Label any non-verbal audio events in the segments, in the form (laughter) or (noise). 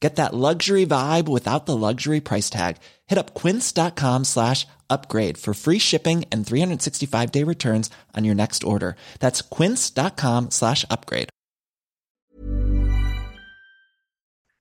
Get that luxury vibe without the luxury price tag. Hit up quince.com slash upgrade for free shipping and 365-day returns on your next order. That's quince.com slash upgrade.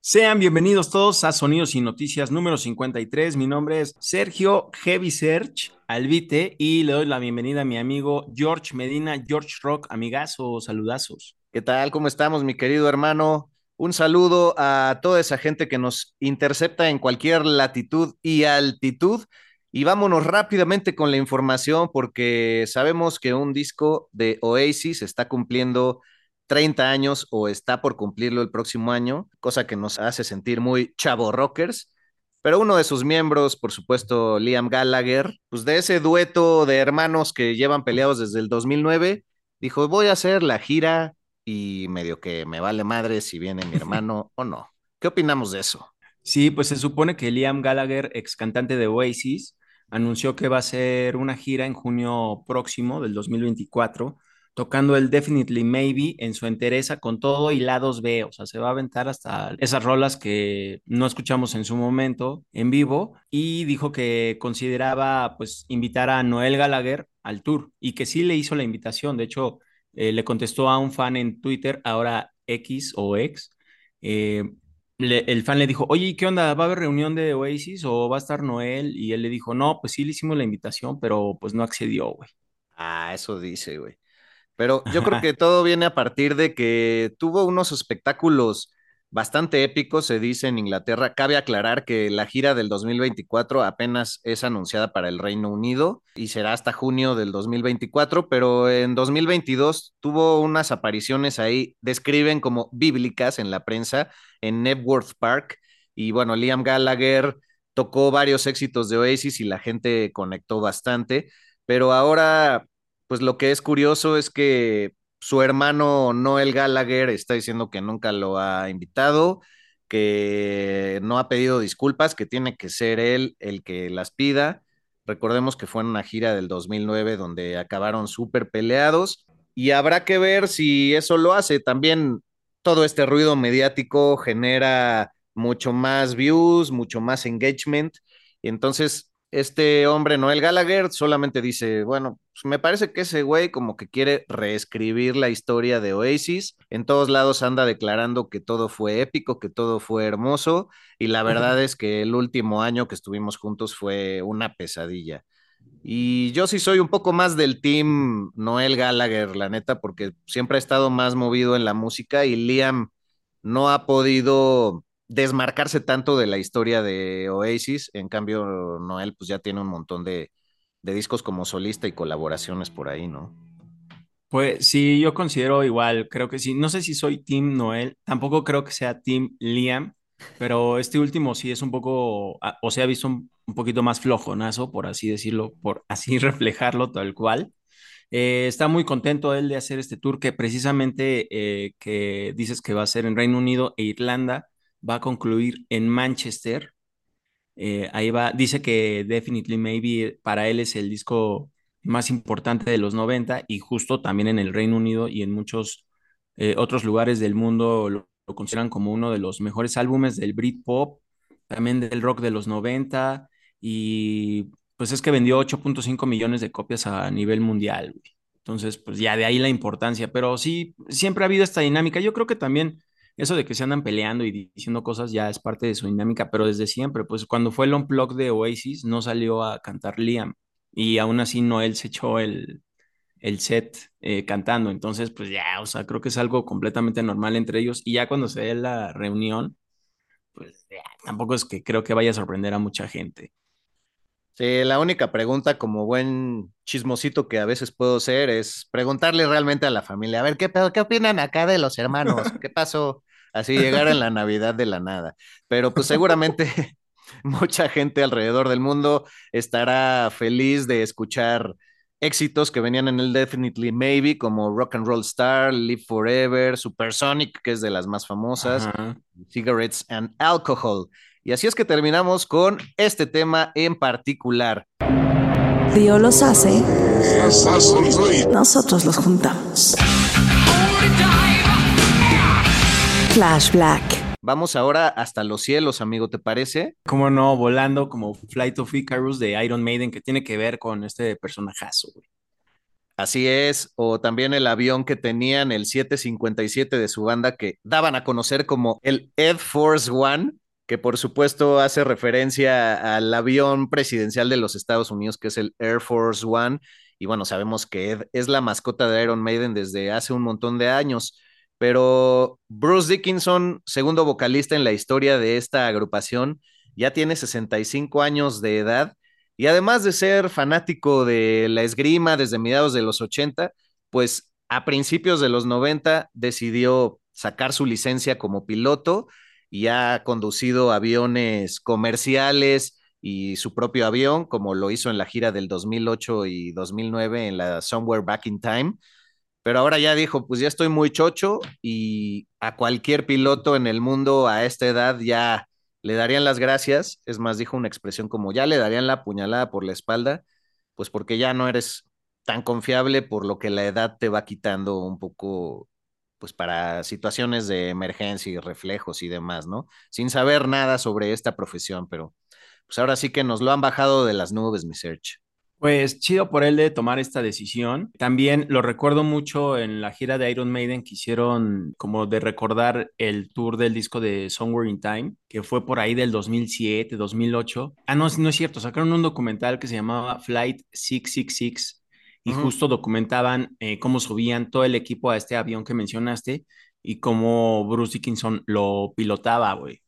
Sean bienvenidos todos a Sonidos y Noticias número 53. Mi nombre es Sergio Heavy Search Albite y le doy la bienvenida a mi amigo George Medina, George Rock, amigazo, saludazos. ¿Qué tal? ¿Cómo estamos, mi querido hermano? Un saludo a toda esa gente que nos intercepta en cualquier latitud y altitud. Y vámonos rápidamente con la información porque sabemos que un disco de Oasis está cumpliendo 30 años o está por cumplirlo el próximo año, cosa que nos hace sentir muy chavo rockers. Pero uno de sus miembros, por supuesto, Liam Gallagher, pues de ese dueto de hermanos que llevan peleados desde el 2009, dijo, voy a hacer la gira y medio que me vale madre si viene mi (laughs) hermano o no. ¿Qué opinamos de eso? Sí, pues se supone que Liam Gallagher, ex cantante de Oasis, anunció que va a hacer una gira en junio próximo del 2024 tocando el Definitely Maybe en su entereza con todo y lados B, o sea, se va a aventar hasta esas rolas que no escuchamos en su momento en vivo y dijo que consideraba pues invitar a Noel Gallagher al tour y que sí le hizo la invitación, de hecho eh, le contestó a un fan en Twitter, ahora X o X, eh, el fan le dijo, oye, ¿qué onda? ¿Va a haber reunión de Oasis o va a estar Noel? Y él le dijo, no, pues sí le hicimos la invitación, pero pues no accedió, güey. Ah, eso dice, güey. Pero yo creo (laughs) que todo viene a partir de que tuvo unos espectáculos bastante épicos, se dice en Inglaterra. Cabe aclarar que la gira del 2024 apenas es anunciada para el Reino Unido y será hasta junio del 2024, pero en 2022 tuvo unas apariciones ahí, describen como bíblicas en la prensa, en Nebworth Park. Y bueno, Liam Gallagher tocó varios éxitos de Oasis y la gente conectó bastante, pero ahora pues lo que es curioso es que su hermano Noel Gallagher está diciendo que nunca lo ha invitado, que no ha pedido disculpas, que tiene que ser él el que las pida. Recordemos que fue en una gira del 2009 donde acabaron súper peleados y habrá que ver si eso lo hace. También todo este ruido mediático genera mucho más views, mucho más engagement. Entonces este hombre, Noel Gallagher, solamente dice, bueno, pues me parece que ese güey como que quiere reescribir la historia de Oasis. En todos lados anda declarando que todo fue épico, que todo fue hermoso. Y la verdad es que el último año que estuvimos juntos fue una pesadilla. Y yo sí soy un poco más del team Noel Gallagher, la neta, porque siempre ha estado más movido en la música y Liam no ha podido desmarcarse tanto de la historia de Oasis. En cambio, Noel pues ya tiene un montón de, discos como solista y colaboraciones por ahí, ¿no? Pues sí, yo considero igual, creo que sí. No sé si soy Team Noel, tampoco creo que sea Team Liam, pero este último sí es un poco, ah, o sea, ha visto un, poquito más flojonazo, por así decirlo, por (laughs) así reflejarlo tal cual. Eh, está muy contento él de hacer este tour que precisamente eh, que dices que va a ser en Reino Unido e Irlanda va a concluir en Manchester. Eh, ahí va, dice que Definitely Maybe para él es el disco más importante de los 90 y justo también en el Reino Unido y en muchos eh, otros lugares del mundo lo, consideran como uno de los mejores álbumes del Britpop, también del rock de los 90 y pues es que vendió 8.5 millones de copias a nivel mundial. Entonces, pues ya de ahí la importancia, pero sí, siempre ha habido esta dinámica. Yo creo que también eso de que se andan peleando y diciendo cosas ya es parte de su dinámica, pero desde siempre, pues cuando fue el unplug de Oasis no salió a cantar Liam y aún así Noel se echó el, el set eh, cantando. Entonces, pues ya, o sea, creo que es algo completamente normal entre ellos. Y ya cuando se dé la reunión, pues ya, tampoco es que creo que vaya a sorprender a mucha gente. Sí, la única pregunta como buen chismosito que a veces puedo ser es preguntarle realmente a la familia, a ver, ¿qué, qué opinan acá de los hermanos? ¿Qué pasó? Así llegar en la Navidad de la nada. Pero pues seguramente (laughs) mucha gente alrededor del mundo estará feliz de escuchar éxitos que venían en el Definitely Maybe, como Rock and Roll Star, Live Forever, Supersonic, que es de las más famosas, Cigarettes and Alcohol. Y así es que terminamos con este tema en particular. Dios los hace, nosotros los juntamos. Flash Black. Vamos ahora hasta los cielos, amigo, ¿te parece? Cómo no, volando como Flight of Icarus de Iron Maiden, que tiene que ver con este personajazo, güey. Así es, o también el avión que tenían, el 757 de su banda, que daban a conocer como el Ed Force One, que por supuesto hace referencia al avión presidencial de los Estados Unidos, que es el Air Force One. Y bueno, sabemos que es la mascota de Iron Maiden desde hace un montón de años. Pero Bruce Dickinson, segundo vocalista en la historia de esta agrupación, ya tiene 65 años de edad y además de ser fanático de la esgrima desde mediados de los 80, pues a principios de los 90 decidió sacar su licencia como piloto y ha conducido aviones comerciales y su propio avión, como lo hizo en la gira del 2008 y 2009 en la Somewhere Back in Time. Pero ahora ya dijo, pues ya estoy muy chocho y a cualquier piloto en el mundo a esta edad ya le darían las gracias. Es más, dijo una expresión como ya le darían la puñalada por la espalda, pues porque ya no eres tan confiable por lo que la edad te va quitando un poco pues para situaciones de emergencia y reflejos y demás, ¿no? Sin saber nada sobre esta profesión, pero pues ahora sí que nos lo han bajado de las nubes, mi search. Pues chido por él de tomar esta decisión. También lo recuerdo mucho en la gira de Iron Maiden que hicieron como de recordar el tour del disco de Somewhere in Time, que fue por ahí del 2007, 2008. Ah, no, no es cierto, sacaron un documental que se llamaba Flight 666 y justo documentaban eh, cómo subían todo el equipo a este avión que mencionaste y cómo Bruce Dickinson lo pilotaba, güey.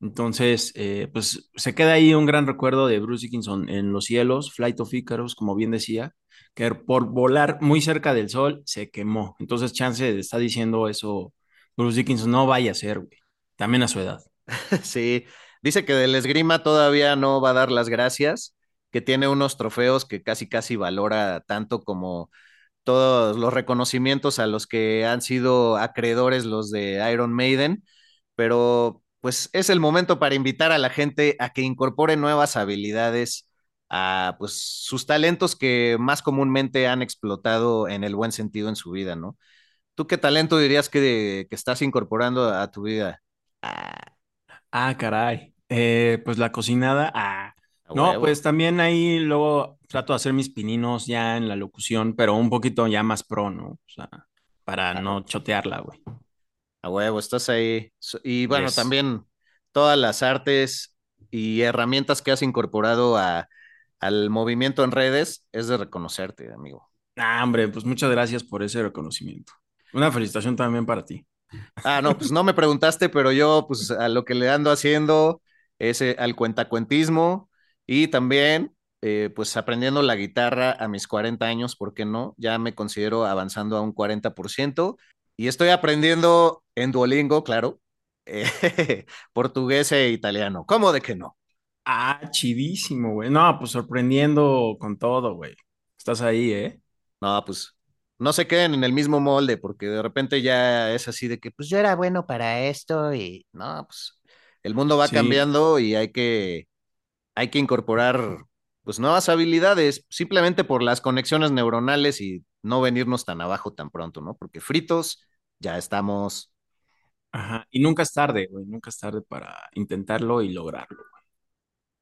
Entonces, eh, pues se queda ahí un gran recuerdo de Bruce Dickinson en los cielos, Flight of Icarus, como bien decía, que por volar muy cerca del sol se quemó. Entonces, Chance está diciendo eso, Bruce Dickinson no vaya a ser, güey, también a su edad. (laughs) Sí, dice que del esgrima todavía no va a dar las gracias, que tiene unos trofeos que casi casi valora tanto como todos los reconocimientos a los que han sido acreedores los de Iron Maiden, pero pues es el momento para invitar a la gente a que incorpore nuevas habilidades a pues sus talentos que más comúnmente han explotado en el buen sentido en su vida, ¿no? ¿Tú qué talento dirías que, que estás incorporando a tu vida? Ah, caray. Eh, pues la cocinada. Ah, no, pues también ahí luego trato de hacer mis pininos ya en la locución, pero un poquito ya más pro, ¿no? O sea, para no chotearla, güey. A huevo, estás ahí. Y bueno, también todas las artes y herramientas que has incorporado a, al movimiento en redes es de reconocerte, amigo. Ah, hombre, pues muchas gracias por ese reconocimiento. Una felicitación también para ti. Ah, no, pues no me preguntaste, pero yo, pues a lo que le ando haciendo es eh, al cuentacuentismo y también, eh, pues aprendiendo la guitarra a mis 40 años, ¿por qué no? Ya me considero avanzando a un 40% y estoy aprendiendo en Duolingo, claro, (laughs) eh, portugués e italiano. ¿Cómo de que no? Ah, chidísimo, güey. No, pues sorprendiendo con todo, güey. Estás ahí, ¿eh? No, pues no se queden en el mismo molde, porque de repente ya es así de que, pues yo era bueno para esto y no, pues el mundo va cambiando y hay que, hay que incorporar pues nuevas habilidades simplemente por las conexiones neuronales y no venirnos tan abajo tan pronto, ¿no? Porque fritos ya estamos. Ajá, y nunca es tarde, güey, nunca es tarde para intentarlo y lograrlo, güey.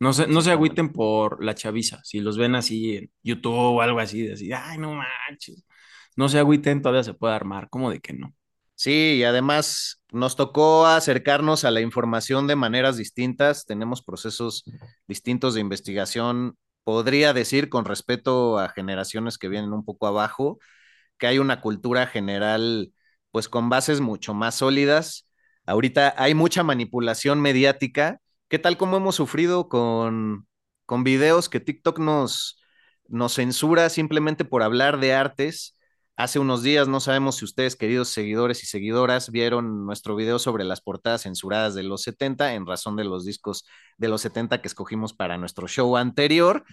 No se, no se agüiten por la chaviza, si los ven así en YouTube o algo así, de así, ay, no manches. No se agüiten, todavía se puede armar, ¿cómo de que no? Sí, y además nos tocó acercarnos a la información de maneras distintas, tenemos procesos distintos de investigación podría decir con respeto a generaciones que vienen un poco abajo, que hay una cultura general pues con bases mucho más sólidas. Ahorita hay mucha manipulación mediática. ¿Qué tal como hemos sufrido con, con videos que TikTok nos, nos censura simplemente por hablar de artes? Hace unos días, no sabemos si ustedes, queridos seguidores y seguidoras, vieron nuestro video sobre las portadas censuradas de los 70 en razón de los discos de los 70 que escogimos para nuestro show anterior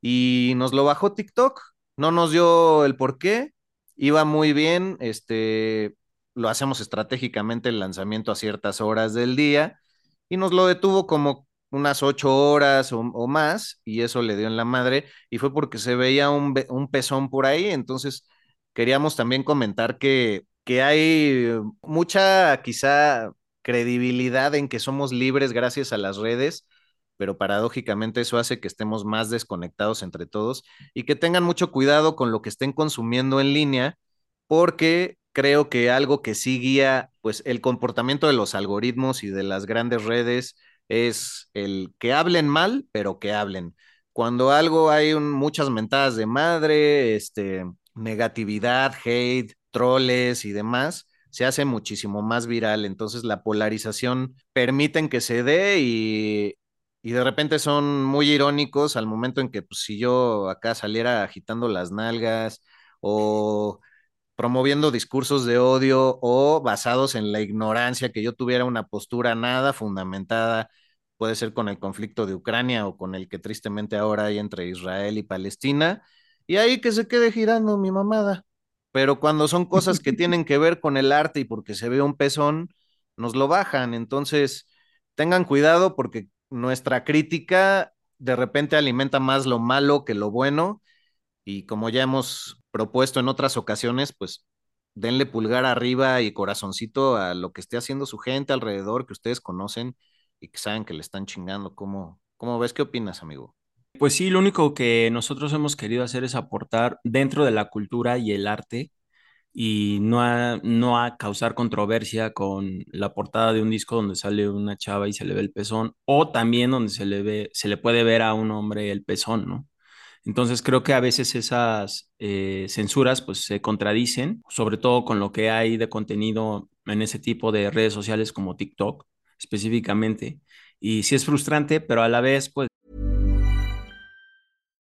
y nos lo bajó TikTok. No nos dio el por qué. Iba muy bien, este, lo hacemos estratégicamente el lanzamiento a ciertas horas del día y nos lo detuvo como unas ocho horas o, más y eso le dio en la madre y fue porque se veía un, un pezón por ahí, entonces queríamos también comentar que, que hay mucha quizá credibilidad en que somos libres gracias a las redes, pero paradójicamente eso hace que estemos más desconectados entre todos y que tengan mucho cuidado con lo que estén consumiendo en línea, porque creo que algo que sí guía pues el comportamiento de los algoritmos y de las grandes redes es el que hablen mal, pero que hablen. Cuando algo hay muchas mentadas de madre, este, negatividad, hate, troles y demás, se hace muchísimo más viral. Entonces la polarización permiten que se dé y, y de repente son muy irónicos al momento en que pues, si yo acá saliera agitando las nalgas o promoviendo discursos de odio o basados en la ignorancia, que yo tuviera una postura nada fundamentada, puede ser con el conflicto de Ucrania o con el que tristemente ahora hay entre Israel y Palestina, y ahí que se quede girando mi mamada. Pero cuando son cosas que (laughs) tienen que ver con el arte y porque se ve un pezón, nos lo bajan. Entonces, tengan cuidado porque nuestra crítica de repente alimenta más lo malo que lo bueno. Y como ya hemos propuesto en otras ocasiones, pues denle pulgar arriba y corazoncito a lo que esté haciendo su gente alrededor, que ustedes conocen y que saben que le están chingando. ¿Cómo, cómo ves? ¿Qué opinas, amigo? Pues sí, lo único que nosotros hemos querido hacer es aportar dentro de la cultura y el arte y no a, no a causar controversia con la portada de un disco donde sale una chava y se le ve el pezón o también donde se le ve, se le puede ver a un hombre el pezón, ¿no? Entonces creo que a veces esas eh, censuras pues se contradicen, sobre todo con lo que hay de contenido en ese tipo de redes sociales como TikTok específicamente. Y sí es frustrante, pero a la vez pues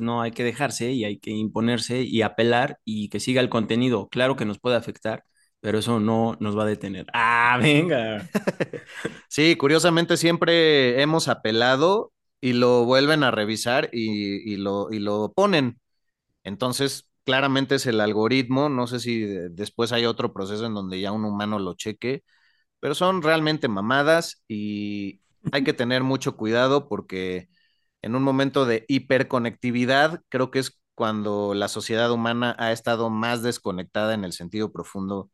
No hay que dejarse y hay que imponerse y apelar y que siga el contenido. Claro que nos puede afectar pero eso no nos va a detener. Ah, venga. (laughs) Sí, curiosamente siempre hemos apelado y lo vuelven a revisar y, y lo, y lo ponen. Entonces, claramente es el algoritmo. No sé si de- después hay otro proceso en donde ya un humano lo cheque, pero son realmente mamadas y hay que (laughs) tener mucho cuidado porque en un momento de hiperconectividad, creo que es cuando la sociedad humana ha estado más desconectada en el sentido profundo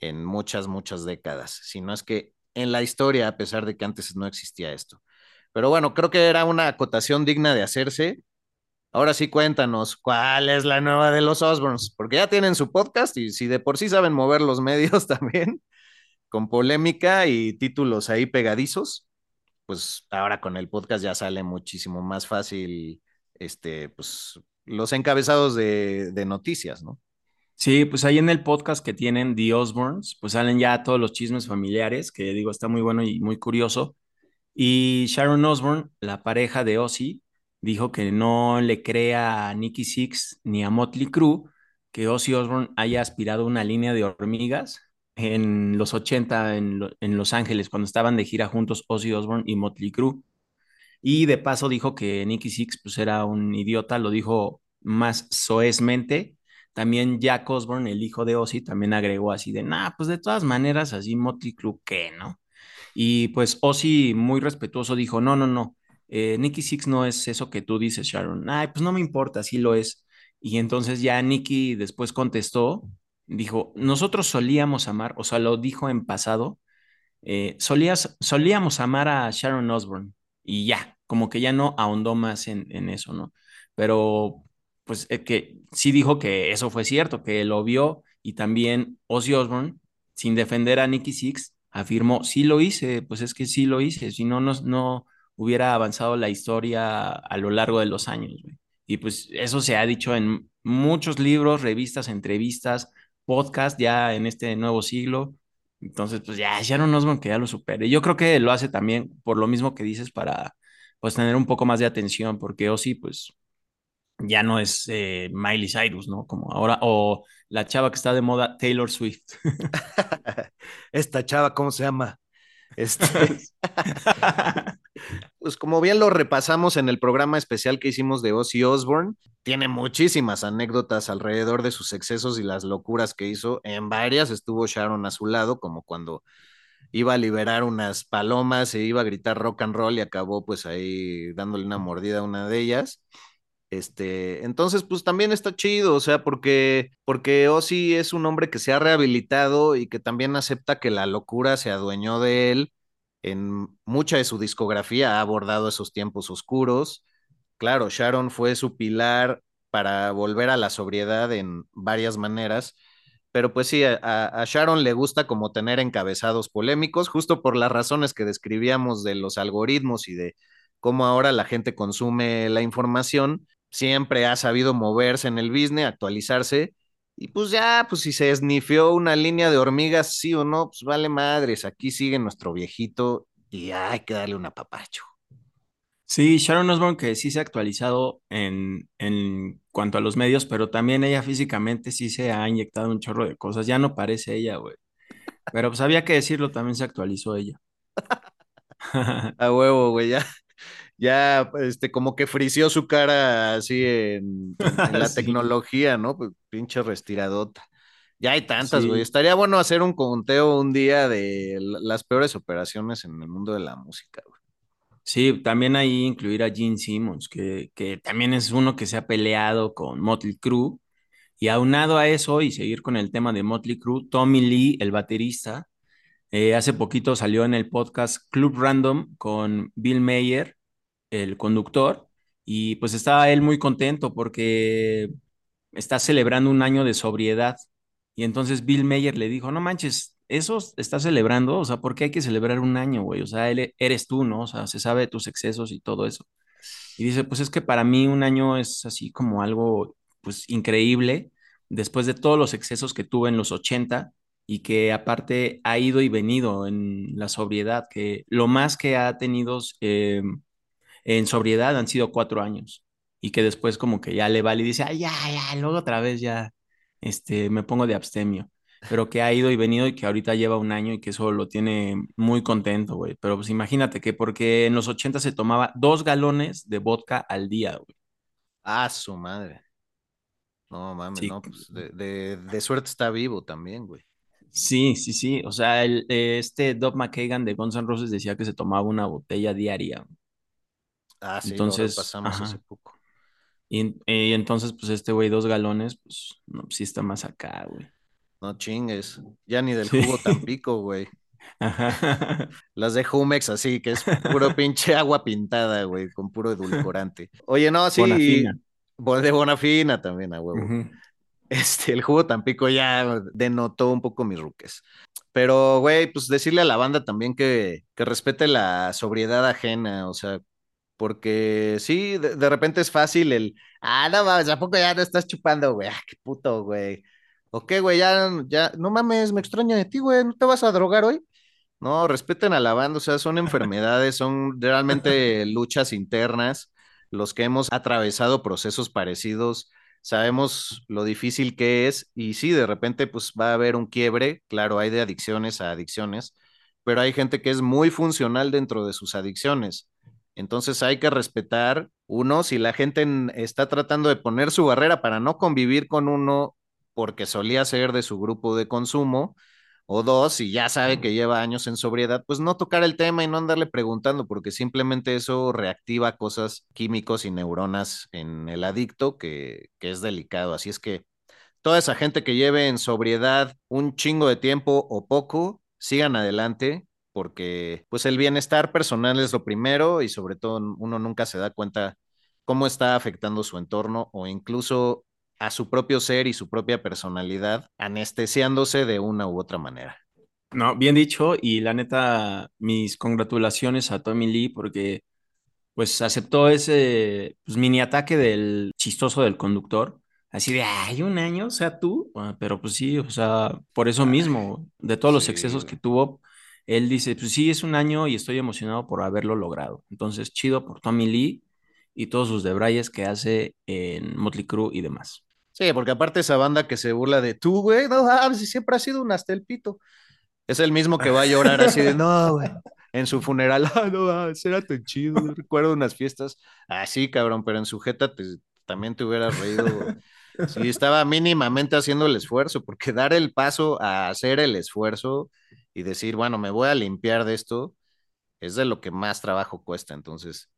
en muchas, muchas décadas. Si no es que en la historia, a pesar de que antes no existía esto. Pero bueno, creo que era una acotación digna de hacerse. Ahora sí, cuéntanos, ¿cuál es la nueva de los Osborns? Porque ya tienen su podcast y si de por sí saben mover los (laughs) medios también, con polémica y títulos ahí pegadizos, pues ahora con el podcast ya sale muchísimo más fácil, este, pues los encabezados de, noticias, ¿no? Sí, pues ahí en el podcast que tienen The Osbournes, pues salen ya todos los chismes familiares, que digo, está muy bueno y muy curioso. Y Sharon Osbourne, la pareja de Ozzy, dijo que no le crea a Nicky Six ni a Motley Crue que Ozzy Osbourne haya aspirado una línea de hormigas en los 80 en, en Los Ángeles, cuando estaban de gira juntos Ozzy Osbourne y Motley Crue. Y de paso dijo que Nicky Six pues era un idiota, lo dijo más soezmente. También Jack Osbourne, el hijo de Ozzy, también agregó así de, nah, pues de todas maneras, así Motley Crue, ¿qué, no? Y pues Ozzy, muy respetuoso, dijo, no, no, no, eh, Nicky Six no es eso que tú dices, Sharon. Ay, pues no me importa, sí lo es. Y entonces ya Nicky después contestó, dijo, nosotros solíamos amar, o sea, lo dijo en pasado, eh, solías, solíamos amar a Sharon Osbourne y ya, como que ya no ahondó más en, en eso, ¿no? Pero pues eh, que sí dijo que eso fue cierto, que lo vio y también Ozzy Osbourne, sin defender a Nicky Six, afirmó, sí lo hice, pues es que sí lo hice, si no, no, no hubiera avanzado la historia a lo largo de los años. Y pues eso se ha dicho en muchos libros, revistas, entrevistas, podcast ya en este nuevo siglo. Entonces, pues ya, Sharon Osbourne que ya lo supere. Yo creo que lo hace también por lo mismo que dices para pues tener un poco más de atención, porque Ozzy pues ya no es eh, Miley Cyrus, ¿no? Como ahora, o la chava que está de moda, Taylor Swift. (laughs) Esta chava, ¿cómo se llama? Este, (laughs) pues como bien lo repasamos en el programa especial que hicimos de Ozzy Osbourne, tiene muchísimas anécdotas alrededor de sus excesos y las locuras que hizo. En varias estuvo Sharon a su lado, como cuando iba a liberar unas palomas e iba a gritar rock and roll y acabó pues ahí dándole una mordida a una de ellas. Este, entonces, pues también está chido, o sea, porque, porque Ozzy es un hombre que se ha rehabilitado y que también acepta que la locura se adueñó de él. En mucha de su discografía ha abordado esos tiempos oscuros. Claro, Sharon fue su pilar para volver a la sobriedad en varias maneras, pero pues sí, a, a Sharon le gusta como tener encabezados polémicos, justo por las razones que describíamos de los algoritmos y de cómo ahora la gente consume la información siempre ha sabido moverse en el business, actualizarse, y pues ya, pues si se esnifió una línea de hormigas, sí o no, pues vale madres, aquí sigue nuestro viejito y hay que darle un apapacho. Sí, Sharon Osbourne que sí se ha actualizado en, en cuanto a los medios, pero también ella físicamente sí se ha inyectado un chorro de cosas. Ya no parece ella, güey. Pero pues había que decirlo, también se actualizó ella. (laughs) A huevo, güey, ya, ya, este, como que frició su cara así en, (laughs) la Sí. tecnología, ¿no? Pues pinche restiradota. Ya hay tantas, Sí. güey. Estaría bueno hacer un conteo un día de las peores operaciones en el mundo de la música, güey. Sí, también ahí incluir a Gene Simmons, que, que también es uno que se ha peleado con Motley Crue. Y aunado a eso, y seguir con el tema de Motley Crue, Tommy Lee, el baterista, eh, hace poquito salió en el podcast Club Random con Bill Mayer, el conductor, y pues estaba él muy contento porque está celebrando un año de sobriedad. Y entonces Bill Mayer le dijo, no manches, eso está celebrando, o sea, ¿por qué hay que celebrar un año, güey? O sea, él, eres tú, ¿no? O sea, se sabe de tus excesos y todo eso. Y dice, pues es que para mí un año es así como algo, pues, increíble, después de todos los excesos que tuve en los 80 y que aparte ha ido y venido en la sobriedad, que lo más que ha tenido eh, en sobriedad han sido cuatro años y que después como que ya le vale y dice, ay, ya, ya, luego otra vez ya, este, me pongo de abstemio. pero que ha ido y venido y que ahorita lleva un año y que eso lo tiene muy contento, güey. Pero pues imagínate que porque en los 80 se tomaba dos galones de vodka al día, güey. Ah, su madre. No mames, no, pues de, de, de, suerte está vivo también, güey. Sí, sí, sí. O sea, el, este Doc McKagan de Guns N' Roses decía que se tomaba una botella diaria. Ah, sí, entonces pasamos hace poco. Y, y, entonces, pues este güey, dos galones, pues no, sí está más acá, güey. No chingues. Ya ni del jugo Tampico, (laughs) güey. Las de Jumex, así, que es puro (laughs) pinche agua pintada, güey, con puro edulcorante. Oye, no, sí. Bonafina. De Bonafina también, a huevo. Este, el jugo Tampico ya denotó un poco mis ruques. Pero, güey, pues decirle a la banda también que, que respete la sobriedad ajena, o sea, porque sí, de, de repente es fácil el, ah, no mames, ¿a poco ya no estás chupando, güey? Ah, qué puto, güey. Ok, güey, ya, ya, no mames, me extraña de ti, güey, ¿no te vas a drogar hoy? No, respeten a la banda, o sea, son enfermedades, son realmente luchas internas. Los que hemos atravesado procesos parecidos, sabemos lo difícil que es y sí, de repente pues va a haber un quiebre, claro, hay de adicciones a adicciones, pero hay gente que es muy funcional dentro de sus adicciones. Entonces hay que respetar, uno, si la gente está tratando de poner su barrera para no convivir con uno porque solía ser de su grupo de consumo, o dos, si ya sabe que lleva años en sobriedad, pues no tocar el tema y no andarle preguntando, porque simplemente eso reactiva cosas químicos y neuronas en el adicto que, que es delicado. Así es que toda esa gente que lleve en sobriedad un chingo de tiempo o poco, sigan adelante, porque pues el bienestar personal es lo primero y sobre todo uno nunca se da cuenta cómo está afectando su entorno o incluso a su propio ser y su propia personalidad, anestesiándose de una u otra manera. No, bien dicho, y la neta, mis congratulaciones a Tommy Lee porque pues aceptó ese pues, mini ataque del chistoso del conductor, así de, ay, un año, o sea, tú, ah, pero pues sí, o sea, por eso mismo, de todos los excesos que tuvo, él dice, pues sí, es un año y estoy emocionado por haberlo logrado. Entonces, chido por Tommy Lee y todos sus debrayes que hace en Motley Crue y demás. Sí, porque aparte esa banda que se burla de tú, güey, no, ah, si siempre ha sido un hasta el pito. Es el mismo que va a llorar así de, no, güey, en su funeral, (laughs) ah, no, ah, será tan chido, (laughs) recuerdo unas fiestas, ah, sí, cabrón, pero en su jeta también te hubieras reído, Sí, estaba mínimamente haciendo el esfuerzo, porque dar el paso a hacer el esfuerzo y decir, bueno, me voy a limpiar de esto, es de lo que más trabajo cuesta, entonces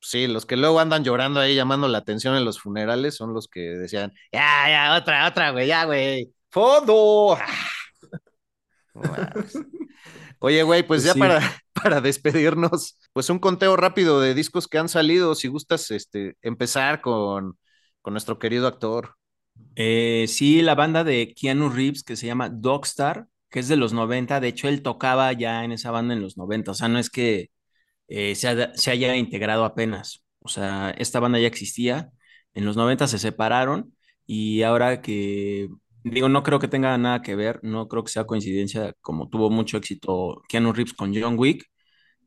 sí, los que luego andan llorando ahí llamando la atención en los funerales son los que decían, ya, ya, otra, otra, güey, ya, güey, fondo. (laughs) Oye, güey, pues, pues ya para, (laughs) para despedirnos, pues un conteo rápido de discos que han salido, si gustas este, empezar con, con nuestro querido actor. Eh, sí, la banda de Keanu Reeves que se llama Dogstar, que es de los 90, de hecho él tocaba ya en esa banda en los 90, o sea, no es que eh, se, haya integrado apenas. O sea, esta banda ya existía, en los 90 se separaron y ahora que, digo, no creo que tenga nada que ver, no creo que sea coincidencia como tuvo mucho éxito Keanu Reeves con John Wick,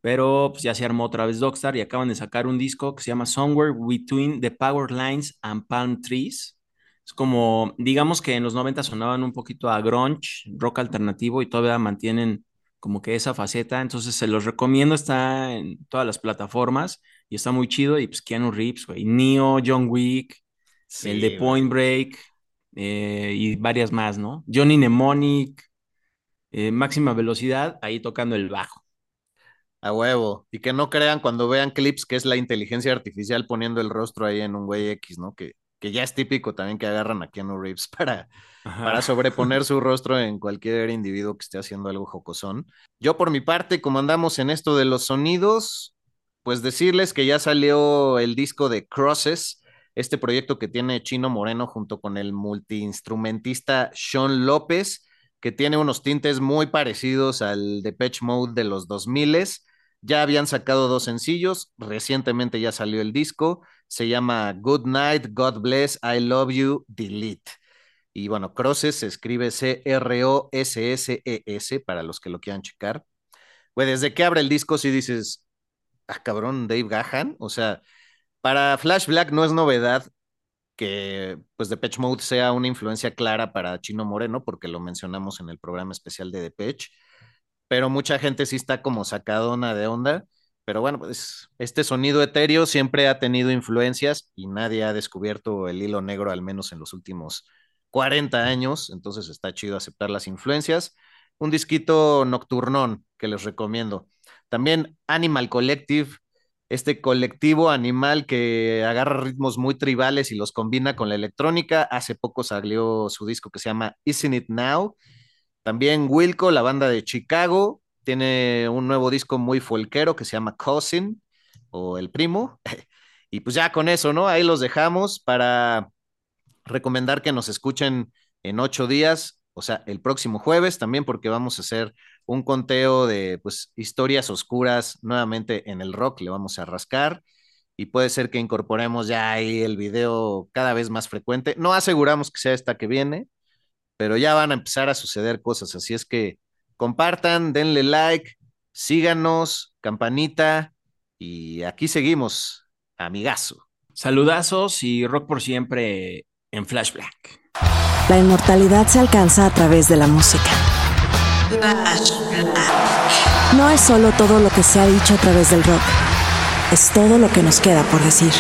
pero pues ya se armó otra vez Dogstar y acaban de sacar un disco que se llama Somewhere Between the Power Lines and Palm Trees. Es como, digamos que en los 90 sonaban un poquito a grunge, rock alternativo y todavía mantienen como que esa faceta. Entonces se los recomiendo, está en todas las plataformas y está muy chido. Y pues Keanu Reeves, güey, Neo, John Wick, el de Point Break eh, y varias más, ¿no? Johnny Mnemonic, eh, máxima velocidad, ahí tocando el bajo. A huevo. Y que no crean cuando vean clips que es la inteligencia artificial poniendo el rostro ahí en un güey X, ¿no? Que, que ya es típico también que agarran a Keanu Reeves (laughs) para, para sobreponer (laughs) su rostro en cualquier individuo que esté haciendo algo jocosón. Yo por mi parte, como andamos en esto de los sonidos, pues decirles que ya salió el disco de Crosses, este proyecto que tiene Chino Moreno junto con el multiinstrumentista Sean López, que tiene unos tintes muy parecidos al Depeche Mode de los 2000 ya habían sacado dos sencillos, recientemente ya salió el disco, se llama Good Night, God Bless, I Love You, Delete. Y bueno, Crosses se escribe C-R-O-S-S-E-S para los que lo quieran checar. Güey, desde que abre el disco, si dices, ah, cabrón, Dave Gahan. O sea, para Flash Black no es novedad que pues Depeche Mode sea una influencia clara para Chino Moreno, porque lo mencionamos en el programa especial de Depeche, pero mucha gente sí está como sacadona de onda. Pero bueno, pues este sonido etéreo siempre ha tenido influencias y nadie ha descubierto el hilo negro, al menos en los últimos 40 años, entonces está chido aceptar las influencias. Un disquito nocturnón que les recomiendo. También Animal Collective, este colectivo animal que agarra ritmos muy tribales y los combina con la electrónica. Hace poco salió su disco que se llama Isn't It Now. También Wilco, la banda de Chicago, tiene un nuevo disco muy folquero que se llama Cousin o El Primo. (laughs) Y pues ya con eso, ¿no? Ahí los dejamos para recomendar que nos escuchen en ocho días, o sea, el próximo jueves también, porque vamos a hacer un conteo de pues historias oscuras nuevamente en el rock, le vamos a rascar y puede ser que incorporemos ya ahí el video cada vez más frecuente. No aseguramos que sea esta que viene, pero ya van a empezar a suceder cosas, así es que compartan, denle like, síganos, campanita y aquí seguimos, amigazo. Saludazos y rock por siempre en Flashback. La inmortalidad se alcanza a través de la música. No es solo todo lo que se ha dicho a través del rock, es todo lo que nos queda por decir.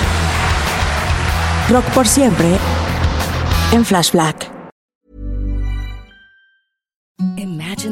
Rock por siempre en Flashback. Imagine